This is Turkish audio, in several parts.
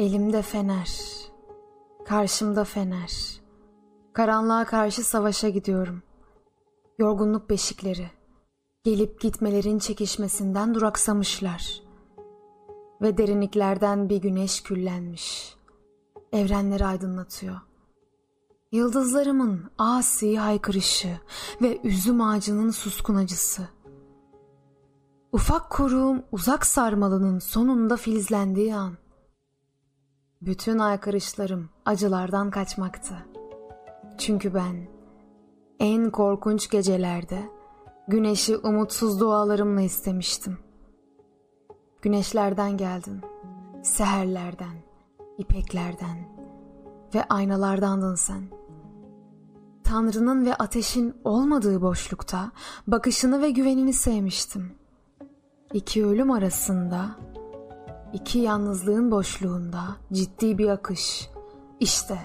Elimde fener, karşımda fener. Karanlığa karşı savaşa gidiyorum. Yorgunluk beşikleri, gelip gitmelerin çekişmesinden duraksamışlar. Ve derinliklerden bir güneş küllenmiş. Evrenleri aydınlatıyor. Yıldızlarımın asi haykırışı ve üzüm ağacının suskun acısı. Ufak koruğum uzak sarmalının sonunda filizlendiği an. Bütün aykırışlarım acılardan kaçmaktı. Çünkü ben en korkunç gecelerde güneşi umutsuz dualarımla istemiştim. Güneşlerden geldin, seherlerden, ipeklerden ve aynalardandın sen. Tanrı'nın ve ateşin olmadığı boşlukta bakışını ve güvenini sevmiştim. İki ölüm arasında İki yalnızlığın boşluğunda ciddi bir akış. İşte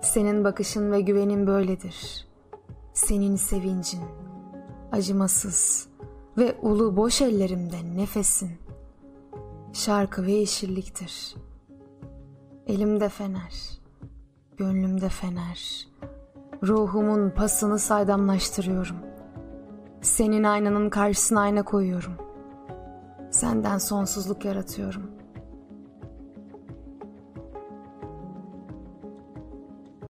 senin bakışın ve güvenin böyledir. Senin sevincin, acımasız ve ulu boş ellerimde nefesin. Şarkı ve yeşilliktir. Elimde fener, gönlümde fener. Ruhumun pasını saydamlaştırıyorum. Senin aynanın karşısına ayna koyuyorum.'' Senden sonsuzluk yaratıyorum.